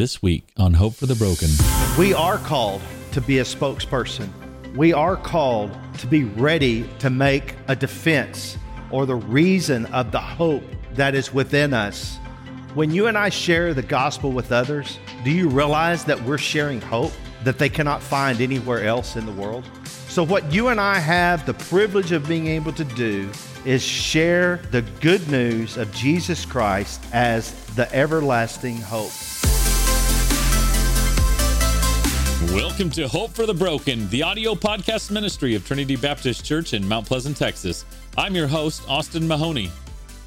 This week on Hope for the Broken. We are called to be a spokesperson. We are called to be ready to make a defense or the reason of the hope that is within us. When you and I share the gospel with others, do you realize that we're sharing hope that they cannot find anywhere else in the world? So, what you and I have the privilege of being able to do is share the good news of Jesus Christ as the everlasting hope. Welcome to Hope for the Broken, the audio podcast ministry of Trinity Baptist Church in Mount Pleasant, Texas. I'm your host, Austin Mahoney.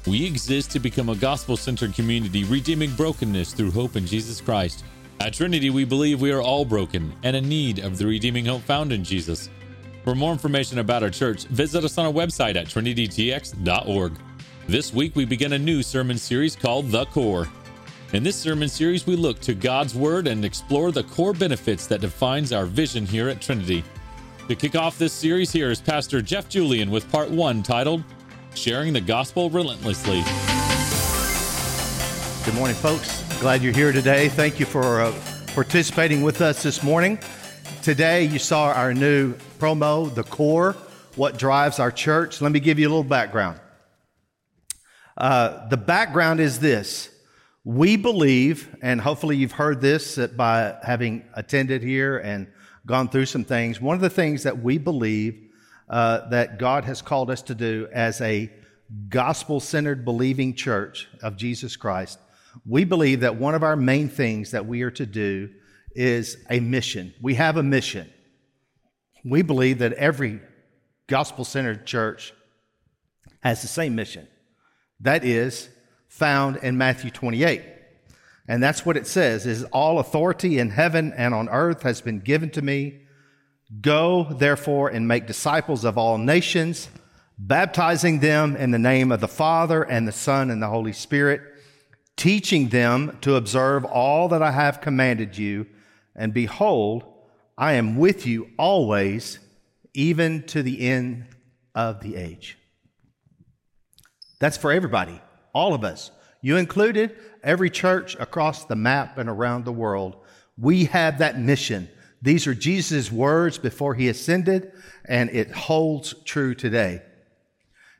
We exist to become a gospel centered community, redeeming brokenness through hope in Jesus Christ. At Trinity, we believe we are all broken and in need of the redeeming hope found in Jesus. For more information about our church, visit us on our website at trinitytx.org. This week, we begin a new sermon series called The Core. In this sermon series, we look to God's Word and explore the core benefits that defines our vision here at Trinity. To kick off this series, here is Pastor Jeff Julian with part one titled Sharing the Gospel Relentlessly. Good morning, folks. Glad you're here today. Thank you for uh, participating with us this morning. Today, you saw our new promo, The Core, what drives our church. Let me give you a little background. Uh, the background is this we believe, and hopefully you've heard this by having attended here and gone through some things. One of the things that we believe uh, that God has called us to do as a gospel centered believing church of Jesus Christ, we believe that one of our main things that we are to do is a mission. We have a mission. We believe that every gospel centered church has the same mission. That is found in Matthew 28. And that's what it says is all authority in heaven and on earth has been given to me. Go therefore and make disciples of all nations, baptizing them in the name of the Father and the Son and the Holy Spirit, teaching them to observe all that I have commanded you. And behold, I am with you always, even to the end of the age. That's for everybody, all of us. You included, every church across the map and around the world. We have that mission. These are Jesus' words before he ascended, and it holds true today.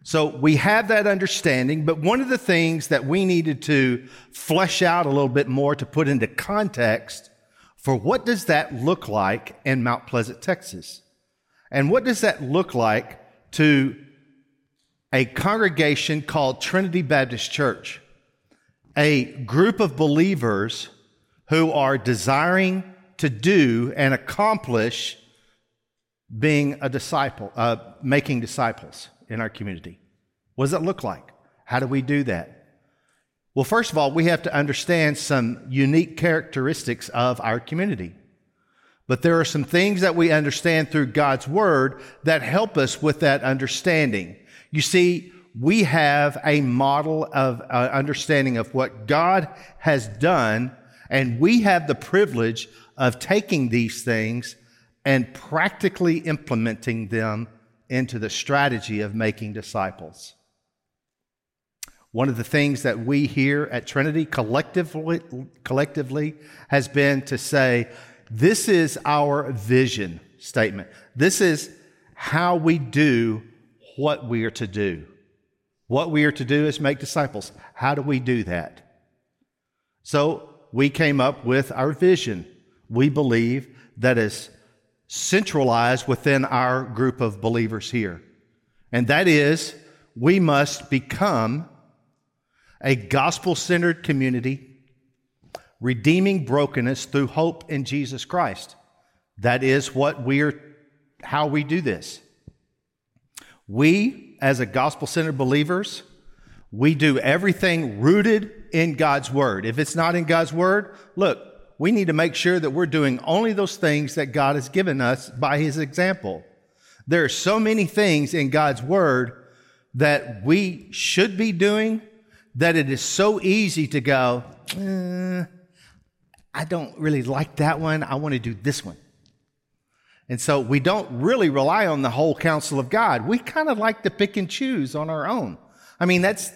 So we have that understanding, but one of the things that we needed to flesh out a little bit more to put into context for what does that look like in Mount Pleasant, Texas? And what does that look like to a congregation called Trinity Baptist Church? A group of believers who are desiring to do and accomplish being a disciple, uh, making disciples in our community. What does that look like? How do we do that? Well, first of all, we have to understand some unique characteristics of our community. But there are some things that we understand through God's Word that help us with that understanding. You see, we have a model of uh, understanding of what God has done, and we have the privilege of taking these things and practically implementing them into the strategy of making disciples. One of the things that we here at Trinity collectively, collectively has been to say, this is our vision statement. This is how we do what we are to do. What we are to do is make disciples. How do we do that? So we came up with our vision. We believe that is centralized within our group of believers here. And that is, we must become a gospel centered community, redeeming brokenness through hope in Jesus Christ. That is what we are, how we do this. We, as a gospel centered believers, we do everything rooted in God's word. If it's not in God's word, look, we need to make sure that we're doing only those things that God has given us by his example. There are so many things in God's word that we should be doing that it is so easy to go, eh, I don't really like that one. I want to do this one. And so we don't really rely on the whole counsel of God. We kind of like to pick and choose on our own. I mean, that's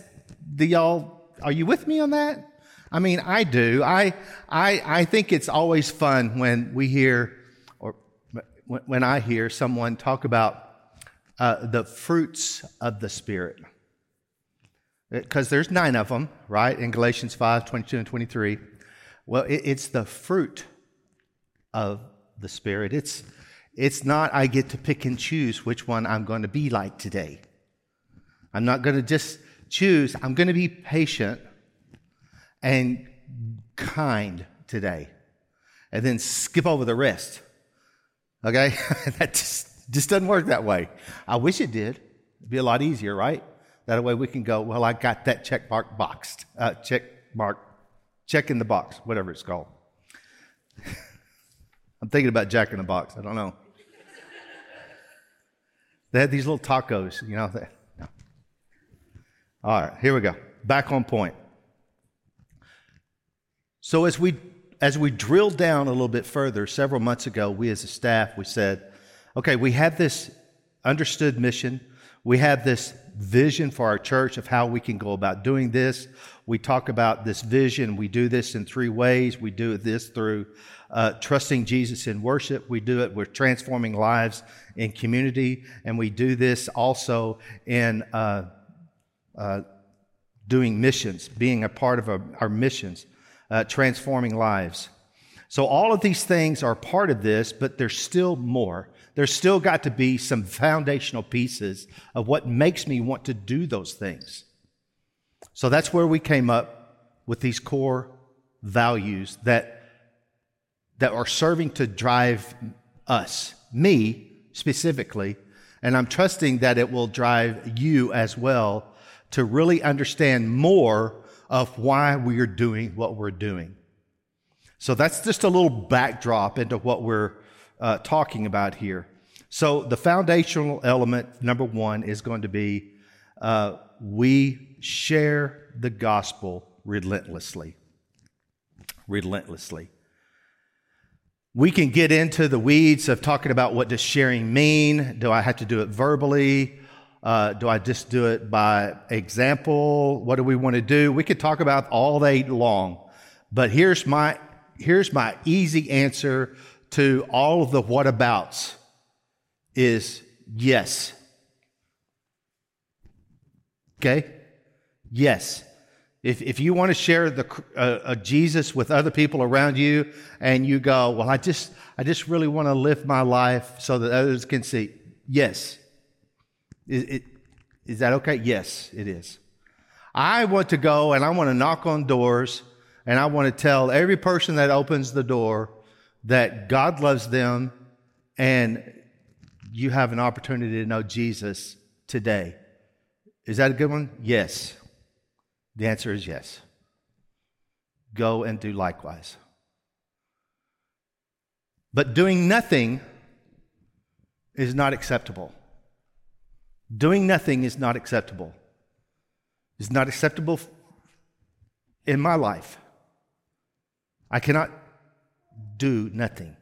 the y'all, are you with me on that? I mean, I do. I, I, I think it's always fun when we hear, or when I hear someone talk about uh, the fruits of the Spirit. Because there's nine of them, right? In Galatians 5 22 and 23. Well, it, it's the fruit of the Spirit. It's, it's not, I get to pick and choose which one I'm going to be like today. I'm not going to just choose, I'm going to be patient and kind today, and then skip over the rest. Okay? that just, just doesn't work that way. I wish it did. It'd be a lot easier, right? That way we can go, well, I got that check mark boxed. Uh, check mark, check in the box, whatever it's called. I'm thinking about Jack in the Box. I don't know. They had these little tacos, you know. no. All right, here we go. Back on point. So as we as we drilled down a little bit further, several months ago, we as a staff we said, okay, we have this understood mission. We have this vision for our church of how we can go about doing this. We talk about this vision. We do this in three ways. We do this through uh, trusting Jesus in worship. We do it with transforming lives in community. And we do this also in uh, uh, doing missions, being a part of our, our missions uh, transforming lives. So, all of these things are part of this, but there's still more. There's still got to be some foundational pieces of what makes me want to do those things. So, that's where we came up with these core values that, that are serving to drive us, me specifically, and I'm trusting that it will drive you as well to really understand more of why we are doing what we're doing. So that's just a little backdrop into what we're uh, talking about here. So the foundational element, number one, is going to be uh, we share the gospel relentlessly. Relentlessly. We can get into the weeds of talking about what does sharing mean? Do I have to do it verbally? Uh, do I just do it by example? What do we want to do? We could talk about all day long, but here's my here's my easy answer to all of the whatabouts is yes. Okay, yes. If, if you want to share the uh, uh, Jesus with other people around you, and you go, well, I just I just really want to live my life so that others can see. Yes, is, it, is that okay? Yes, it is. I want to go and I want to knock on doors and I want to tell every person that opens the door that God loves them and you have an opportunity to know Jesus today. Is that a good one? Yes. The answer is yes. Go and do likewise. But doing nothing is not acceptable. Doing nothing is not acceptable. It's not acceptable in my life. I cannot do nothing.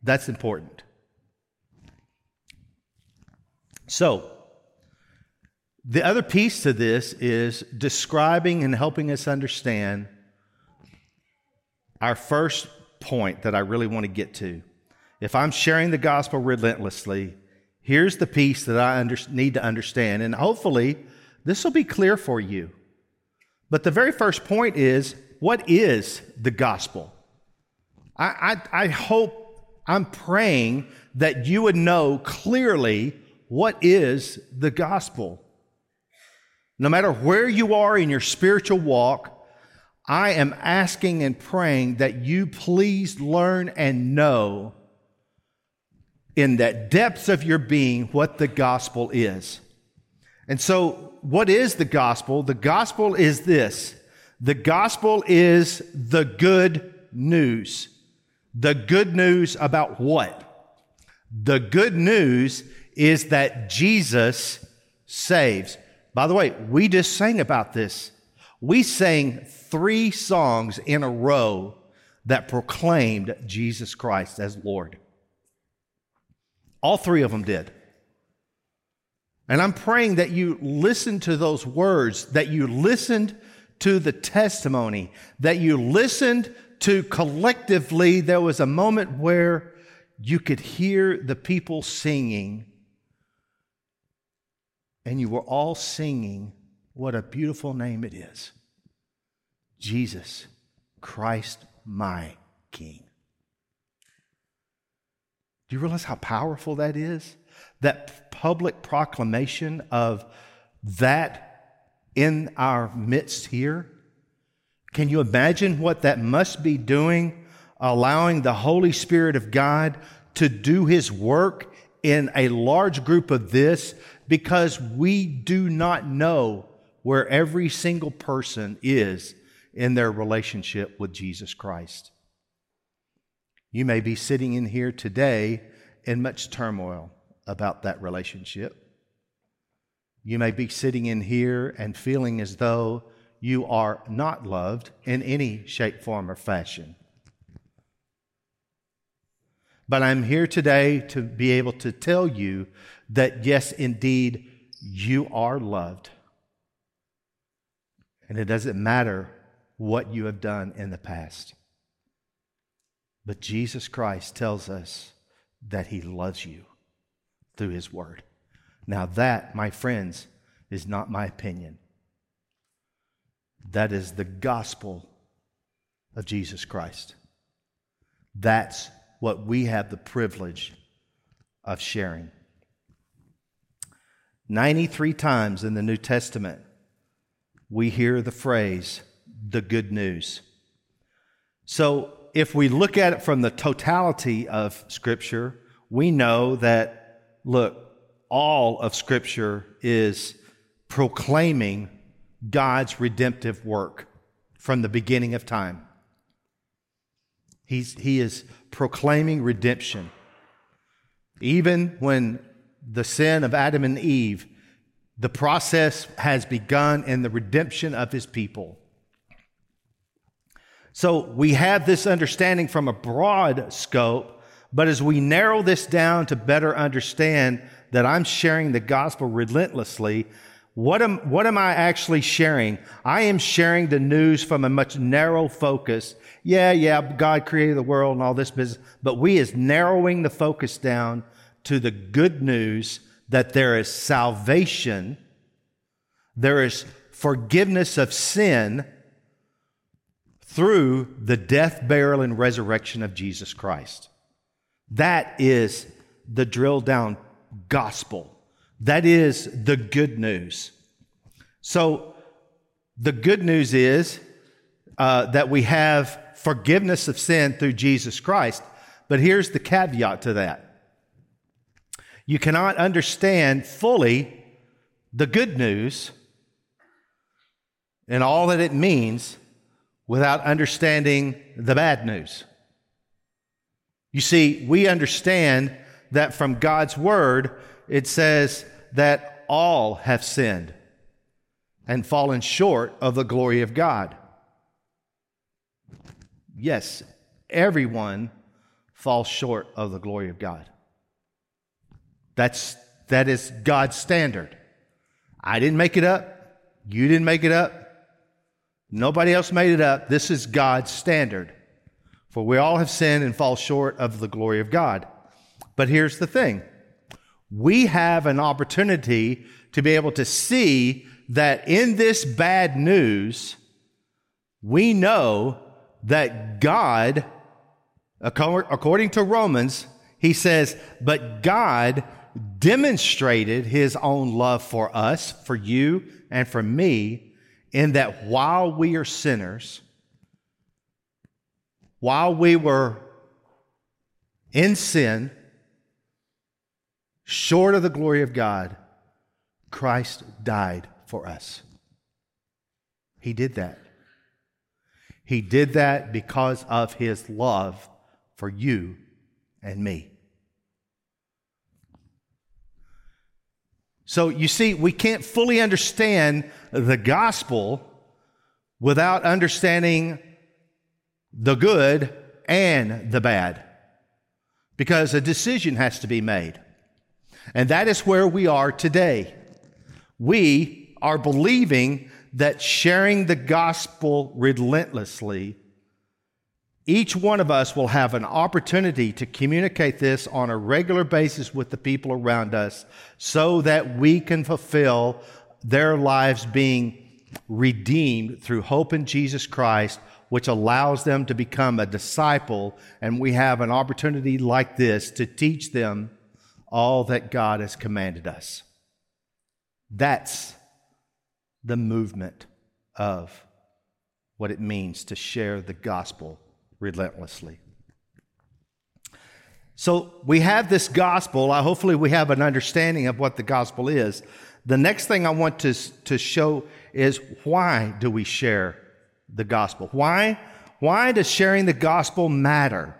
That's important. So, the other piece to this is describing and helping us understand our first point that I really want to get to. If I'm sharing the gospel relentlessly, Here's the piece that I under, need to understand, and hopefully this will be clear for you. But the very first point is what is the gospel? I, I, I hope, I'm praying that you would know clearly what is the gospel. No matter where you are in your spiritual walk, I am asking and praying that you please learn and know in that depths of your being what the gospel is. And so, what is the gospel? The gospel is this the gospel is the good news. The good news about what? The good news is that Jesus saves. By the way, we just sang about this. We sang three songs in a row that proclaimed Jesus Christ as Lord. All three of them did. And I'm praying that you listened to those words, that you listened to the testimony, that you listened to collectively. There was a moment where you could hear the people singing, and you were all singing, What a beautiful name it is Jesus Christ, my King. Do you realize how powerful that is? That public proclamation of that in our midst here? Can you imagine what that must be doing, allowing the Holy Spirit of God to do His work in a large group of this because we do not know where every single person is in their relationship with Jesus Christ. You may be sitting in here today in much turmoil about that relationship. You may be sitting in here and feeling as though you are not loved in any shape, form, or fashion. But I'm here today to be able to tell you that yes, indeed, you are loved. And it doesn't matter what you have done in the past. But Jesus Christ tells us that he loves you through his word. Now, that, my friends, is not my opinion. That is the gospel of Jesus Christ. That's what we have the privilege of sharing. 93 times in the New Testament, we hear the phrase, the good news. So, if we look at it from the totality of Scripture, we know that, look, all of Scripture is proclaiming God's redemptive work from the beginning of time. He's, he is proclaiming redemption. Even when the sin of Adam and Eve, the process has begun in the redemption of his people. So we have this understanding from a broad scope, but as we narrow this down to better understand that I'm sharing the gospel relentlessly, what am, what am I actually sharing? I am sharing the news from a much narrow focus. Yeah, yeah, God created the world and all this business, but we is narrowing the focus down to the good news that there is salvation, there is forgiveness of sin through the death, burial, and resurrection of Jesus Christ. That is the drill down gospel. That is the good news. So, the good news is uh, that we have forgiveness of sin through Jesus Christ. But here's the caveat to that you cannot understand fully the good news and all that it means without understanding the bad news. You see, we understand that from God's word, it says that all have sinned and fallen short of the glory of God. Yes, everyone falls short of the glory of God. That's, that is God's standard. I didn't make it up. You didn't make it up. Nobody else made it up. This is God's standard. For we all have sinned and fall short of the glory of God. But here's the thing we have an opportunity to be able to see that in this bad news, we know that God, according to Romans, he says, but God demonstrated his own love for us, for you, and for me, in that while we are sinners, while we were in sin, short of the glory of God, Christ died for us. He did that. He did that because of his love for you and me. So you see, we can't fully understand the gospel without understanding the good and the bad. Because a decision has to be made. And that is where we are today. We are believing that sharing the gospel relentlessly, each one of us will have an opportunity to communicate this on a regular basis with the people around us so that we can fulfill their lives being redeemed through hope in Jesus Christ, which allows them to become a disciple. And we have an opportunity like this to teach them all that God has commanded us. That's the movement of what it means to share the gospel relentlessly. So we have this gospel. Hopefully, we have an understanding of what the gospel is. The next thing I want to, to show is why do we share the gospel? Why? Why does sharing the gospel matter?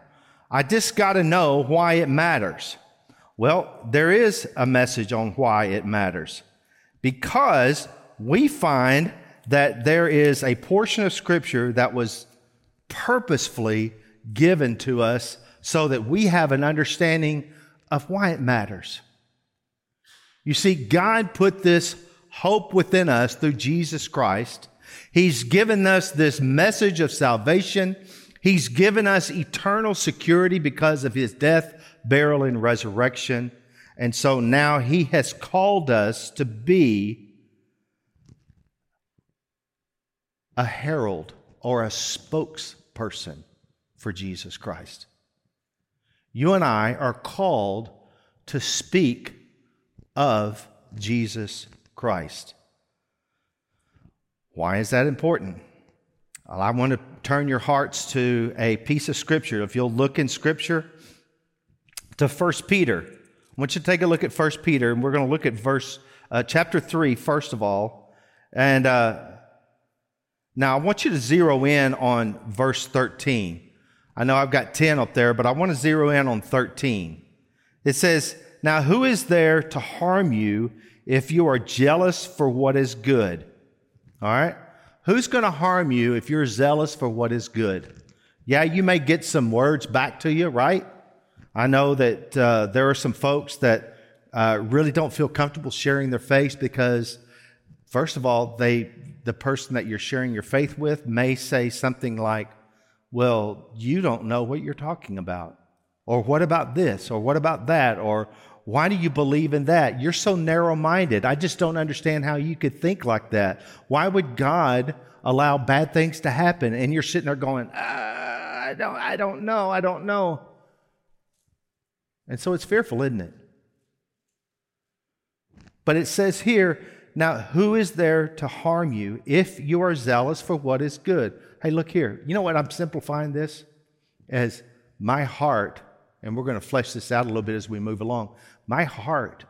I just got to know why it matters. Well, there is a message on why it matters. Because we find that there is a portion of Scripture that was purposefully given to us so that we have an understanding of why it matters. You see, God put this hope within us through Jesus Christ. He's given us this message of salvation. He's given us eternal security because of his death, burial, and resurrection. And so now he has called us to be a herald or a spokesperson for Jesus Christ. You and I are called to speak of Jesus Christ. Why is that important? Well, I want to turn your hearts to a piece of Scripture. If you'll look in Scripture to 1 Peter, I want you to take a look at 1 Peter, and we're going to look at verse uh, chapter 3, first of all. And uh, now I want you to zero in on verse 13. I know I've got 10 up there, but I want to zero in on 13. It says, Now who is there to harm you if you are jealous for what is good? All right? Who's going to harm you if you're zealous for what is good? Yeah, you may get some words back to you, right? I know that uh, there are some folks that uh, really don't feel comfortable sharing their faith because, first of all, they the person that you're sharing your faith with may say something like, "Well, you don't know what you're talking about," or "What about this?" or "What about that?" or why do you believe in that? You're so narrow minded. I just don't understand how you could think like that. Why would God allow bad things to happen? And you're sitting there going, ah, I, don't, I don't know. I don't know. And so it's fearful, isn't it? But it says here, now who is there to harm you if you are zealous for what is good? Hey, look here. You know what? I'm simplifying this as my heart, and we're going to flesh this out a little bit as we move along. My heart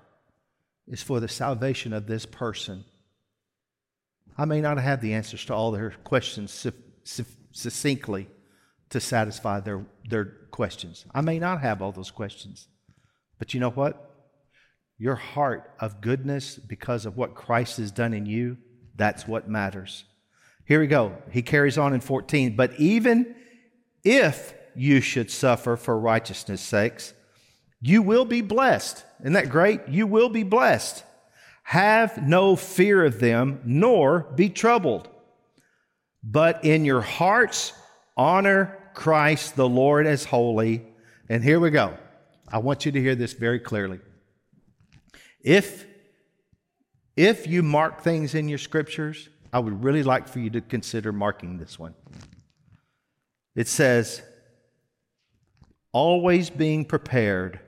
is for the salvation of this person. I may not have the answers to all their questions succinctly to satisfy their, their questions. I may not have all those questions. But you know what? Your heart of goodness because of what Christ has done in you, that's what matters. Here we go. He carries on in 14. But even if you should suffer for righteousness' sakes, you will be blessed. Isn't that great? You will be blessed. Have no fear of them, nor be troubled. But in your hearts, honor Christ the Lord as holy. And here we go. I want you to hear this very clearly. If, if you mark things in your scriptures, I would really like for you to consider marking this one. It says, always being prepared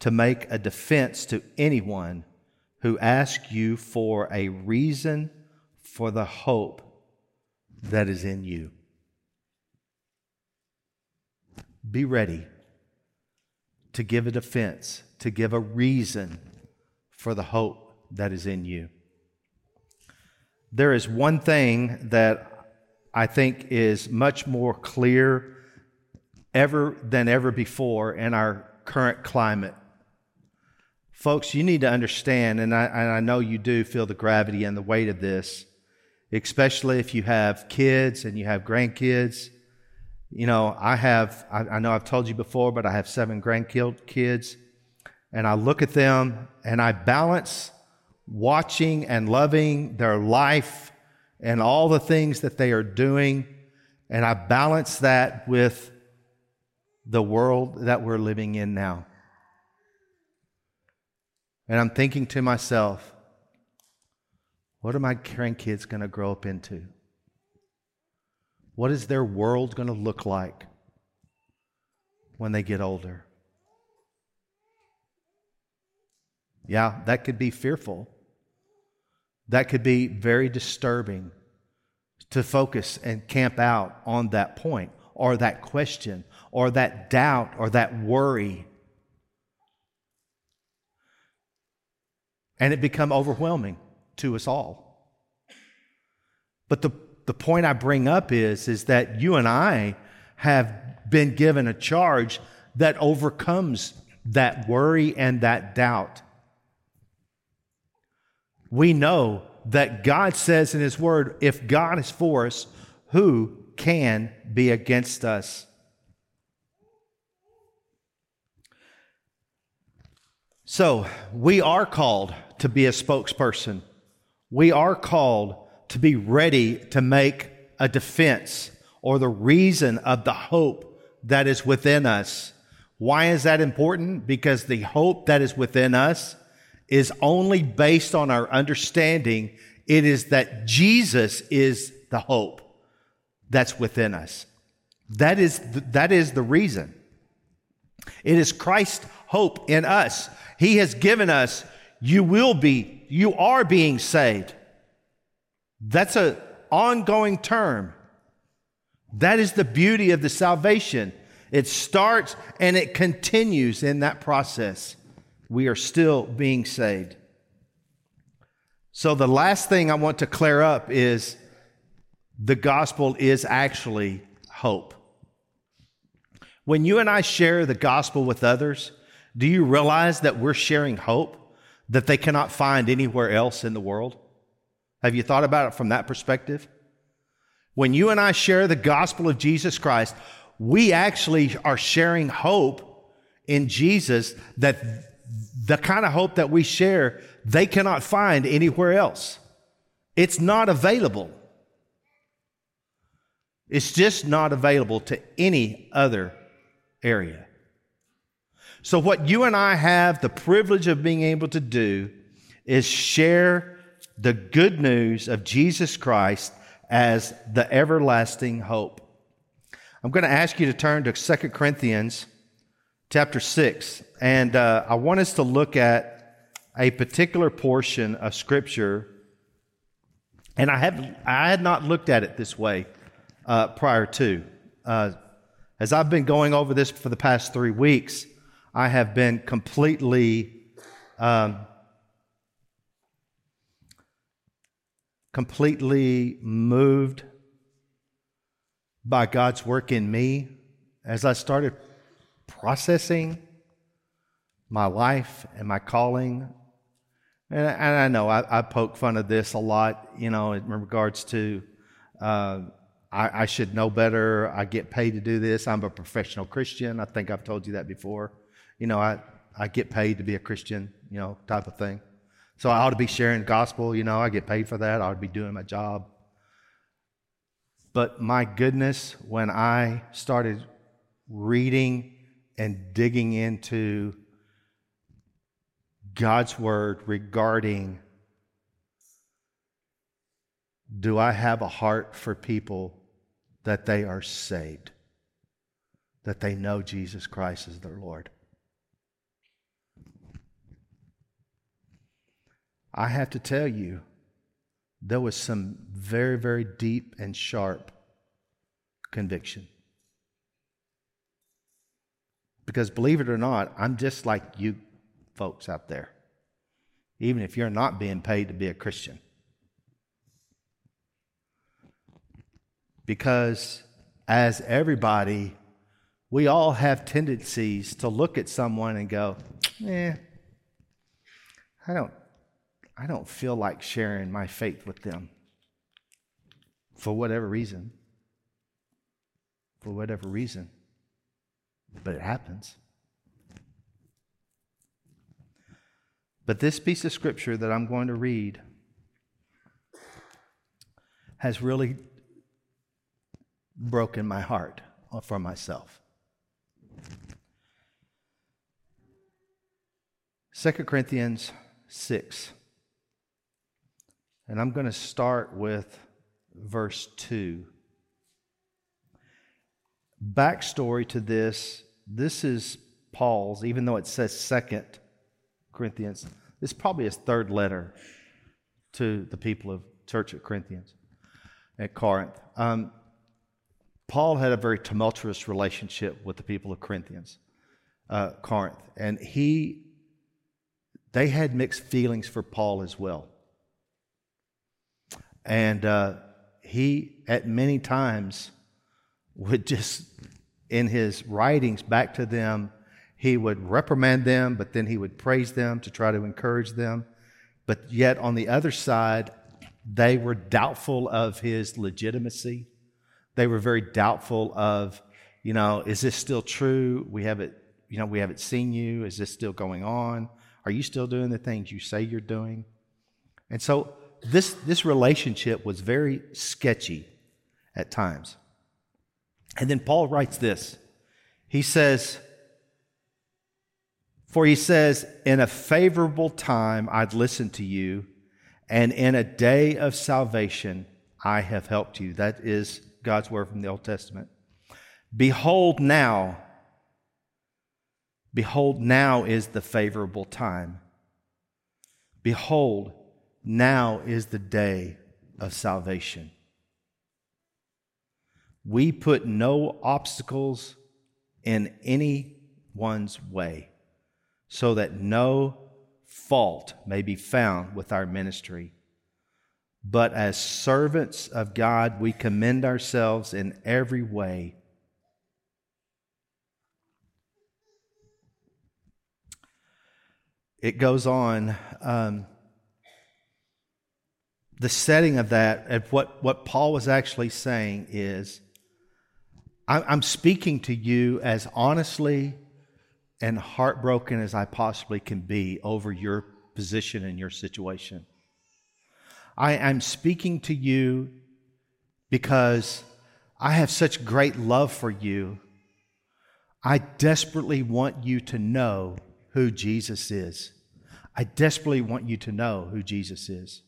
to make a defense to anyone who asks you for a reason for the hope that is in you. Be ready to give a defense, to give a reason for the hope that is in you. There is one thing that I think is much more clear ever than ever before in our current climate Folks, you need to understand, and I, and I know you do feel the gravity and the weight of this, especially if you have kids and you have grandkids. You know, I have, I, I know I've told you before, but I have seven grandkids, and I look at them and I balance watching and loving their life and all the things that they are doing, and I balance that with the world that we're living in now. And I'm thinking to myself, what are my grandkids going to grow up into? What is their world going to look like when they get older? Yeah, that could be fearful. That could be very disturbing to focus and camp out on that point or that question or that doubt or that worry. And it become overwhelming to us all. But the, the point I bring up is, is that you and I have been given a charge that overcomes that worry and that doubt. We know that God says in His Word, if God is for us, who can be against us? So, we are called to be a spokesperson. We are called to be ready to make a defense or the reason of the hope that is within us. Why is that important? Because the hope that is within us is only based on our understanding. It is that Jesus is the hope that's within us. That is the, that is the reason. It is Christ's hope in us. He has given us, you will be, you are being saved. That's an ongoing term. That is the beauty of the salvation. It starts and it continues in that process. We are still being saved. So, the last thing I want to clear up is the gospel is actually hope. When you and I share the gospel with others, do you realize that we're sharing hope that they cannot find anywhere else in the world? Have you thought about it from that perspective? When you and I share the gospel of Jesus Christ, we actually are sharing hope in Jesus that the kind of hope that we share, they cannot find anywhere else. It's not available. It's just not available to any other area. So, what you and I have the privilege of being able to do is share the good news of Jesus Christ as the everlasting hope. I'm going to ask you to turn to 2 Corinthians chapter 6, and uh, I want us to look at a particular portion of Scripture. And I, have, I had not looked at it this way uh, prior to. Uh, as I've been going over this for the past three weeks, I have been completely um, completely moved by God's work in me as I started processing my life and my calling. And, and I know I, I, poke fun of this a lot, you know, in regards to uh, I, I, should know better. I get paid to do this. I'm a professional Christian. I think I've told you that before. You know, I, I get paid to be a Christian, you know, type of thing. So I ought to be sharing the gospel. You know, I get paid for that. I ought to be doing my job. But my goodness, when I started reading and digging into God's word regarding do I have a heart for people that they are saved, that they know Jesus Christ is their Lord? I have to tell you, there was some very, very deep and sharp conviction. Because believe it or not, I'm just like you folks out there, even if you're not being paid to be a Christian. Because as everybody, we all have tendencies to look at someone and go, eh, I don't, I don't feel like sharing my faith with them for whatever reason. For whatever reason. But it happens. But this piece of scripture that I'm going to read has really broken my heart for myself. 2 Corinthians 6. And I'm going to start with verse 2. Backstory to this this is Paul's, even though it says second Corinthians, this is probably his third letter to the people of church at Corinthians, at Corinth. Um, Paul had a very tumultuous relationship with the people of Corinthians, uh, Corinth, and he, they had mixed feelings for Paul as well. And uh, he, at many times, would just, in his writings back to them, he would reprimand them, but then he would praise them to try to encourage them. But yet, on the other side, they were doubtful of his legitimacy. They were very doubtful of, you know, is this still true? We haven't, you know, we haven't seen you. Is this still going on? Are you still doing the things you say you're doing? And so this, this relationship was very sketchy at times. And then Paul writes this. He says, for he says, In a favorable time I'd listen to you, and in a day of salvation I have helped you. That is God's word from the Old Testament. Behold now, behold now is the favorable time. Behold, now is the day of salvation. We put no obstacles in anyone's way so that no fault may be found with our ministry. But as servants of God, we commend ourselves in every way. It goes on. Um, the setting of that, of what, what Paul was actually saying is I'm speaking to you as honestly and heartbroken as I possibly can be over your position and your situation. I am speaking to you because I have such great love for you. I desperately want you to know who Jesus is. I desperately want you to know who Jesus is.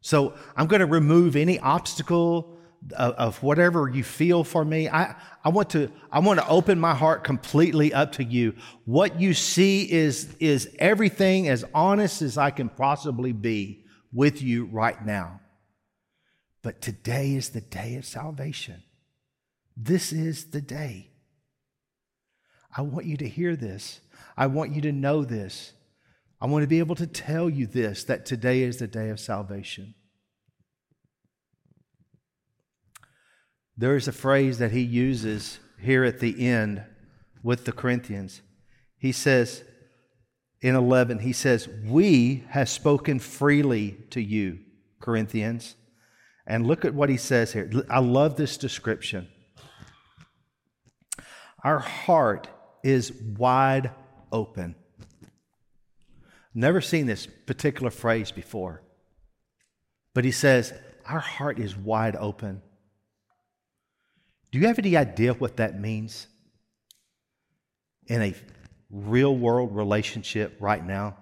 So I'm going to remove any obstacle of, of, whatever you feel for me. I, I want to, I want to open my heart completely up to you. What you see is, is everything as honest as I can possibly be with you right now. But today is the day of salvation. This is the day. I want you to hear this. I want you to know this. I want to be able to tell you this that today is the day of salvation. There is a phrase that he uses here at the end with the Corinthians. He says in 11, he says, We have spoken freely to you, Corinthians. And look at what he says here. I love this description. Our heart is wide open. Never seen this particular phrase before. But he says, Our heart is wide open. Do you have any idea what that means in a real world relationship right now?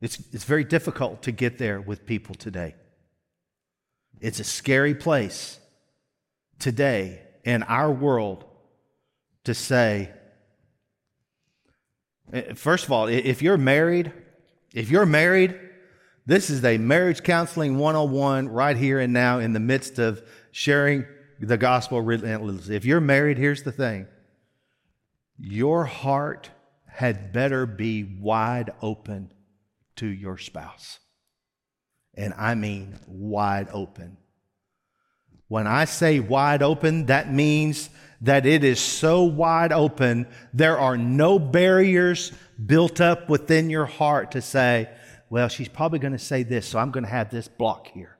It's, it's very difficult to get there with people today. It's a scary place today in our world to say, eh, first of all, if you're married, if you're married, this is a marriage counseling 101 right here and now in the midst of sharing the gospel relentlessly. If you're married, here's the thing your heart had better be wide open to your spouse. And I mean wide open. When I say wide open, that means that it is so wide open, there are no barriers built up within your heart to say, well, she's probably going to say this, so I'm going to have this block here.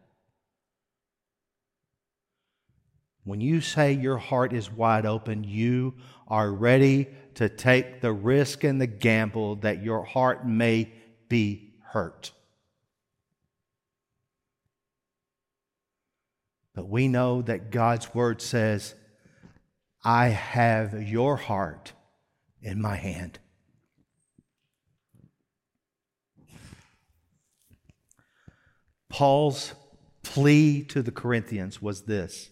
When you say your heart is wide open, you are ready to take the risk and the gamble that your heart may be hurt. But we know that God's word says, I have your heart in my hand. Paul's plea to the Corinthians was this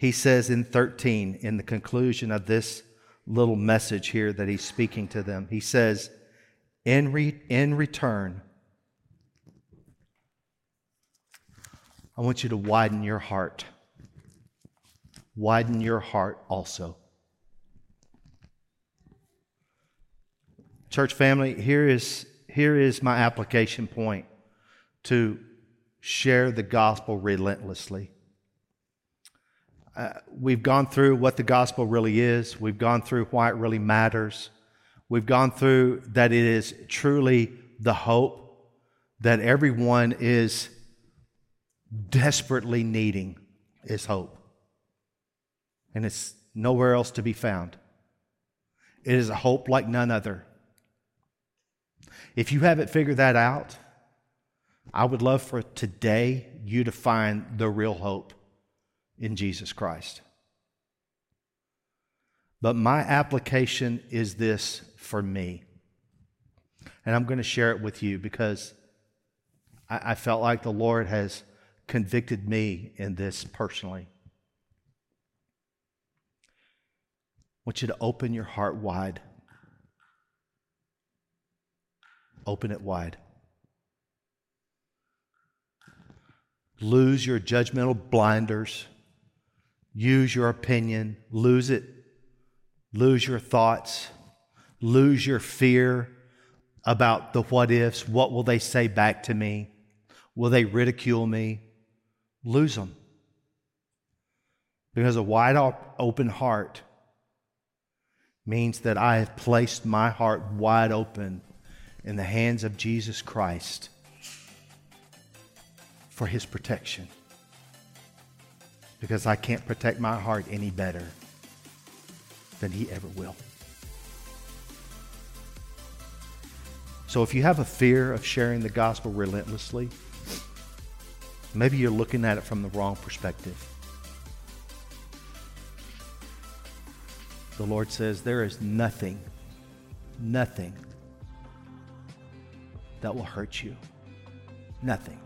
he says in 13, in the conclusion of this little message here that he's speaking to them, he says, In, re- in return, I want you to widen your heart. Widen your heart also. Church family, here is, here is my application point to share the gospel relentlessly. Uh, we've gone through what the gospel really is. We've gone through why it really matters. We've gone through that it is truly the hope that everyone is desperately needing is hope. And it's nowhere else to be found. It is a hope like none other. If you haven't figured that out, I would love for today you to find the real hope in Jesus Christ. But my application is this for me. And I'm going to share it with you because I, I felt like the Lord has convicted me in this personally. I want you to open your heart wide. Open it wide. lose your judgmental blinders, use your opinion, lose it, lose your thoughts, lose your fear about the what ifs. What will they say back to me? Will they ridicule me? Lose them. Because a wide open heart means that I have placed my heart wide open in the hands of Jesus Christ for His protection. Because I can't protect my heart any better than He ever will. So if you have a fear of sharing the gospel relentlessly, maybe you're looking at it from the wrong perspective. The Lord says there is nothing, nothing that will hurt you. Nothing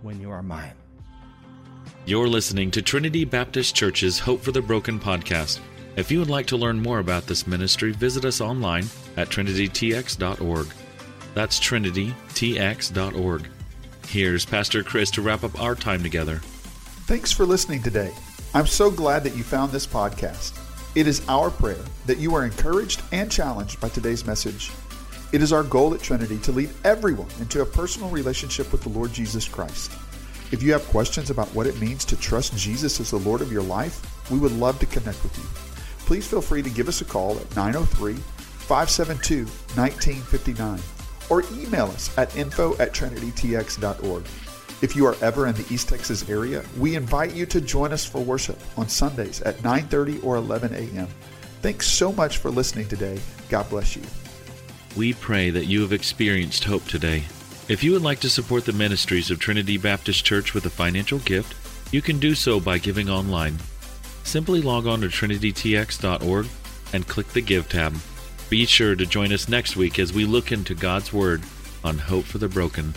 when you are mine. You're listening to Trinity Baptist Church's Hope for the Broken podcast. If you would like to learn more about this ministry, visit us online at trinitytx.org. That's trinitytx.org. Here's Pastor Chris to wrap up our time together. Thanks for listening today. I'm so glad that you found this podcast. It is our prayer that you are encouraged and challenged by today's message. It is our goal at Trinity to lead everyone into a personal relationship with the Lord Jesus Christ. If you have questions about what it means to trust Jesus as the Lord of your life, we would love to connect with you. Please feel free to give us a call at 903 572 1959 or email us at info at trinitytx.org. If you are ever in the East Texas area, we invite you to join us for worship on Sundays at 9:30 or 11 a.m. Thanks so much for listening today. God bless you. We pray that you have experienced hope today. If you would like to support the ministries of Trinity Baptist Church with a financial gift, you can do so by giving online. Simply log on to trinitytx.org and click the Give tab. Be sure to join us next week as we look into God's Word on Hope for the Broken.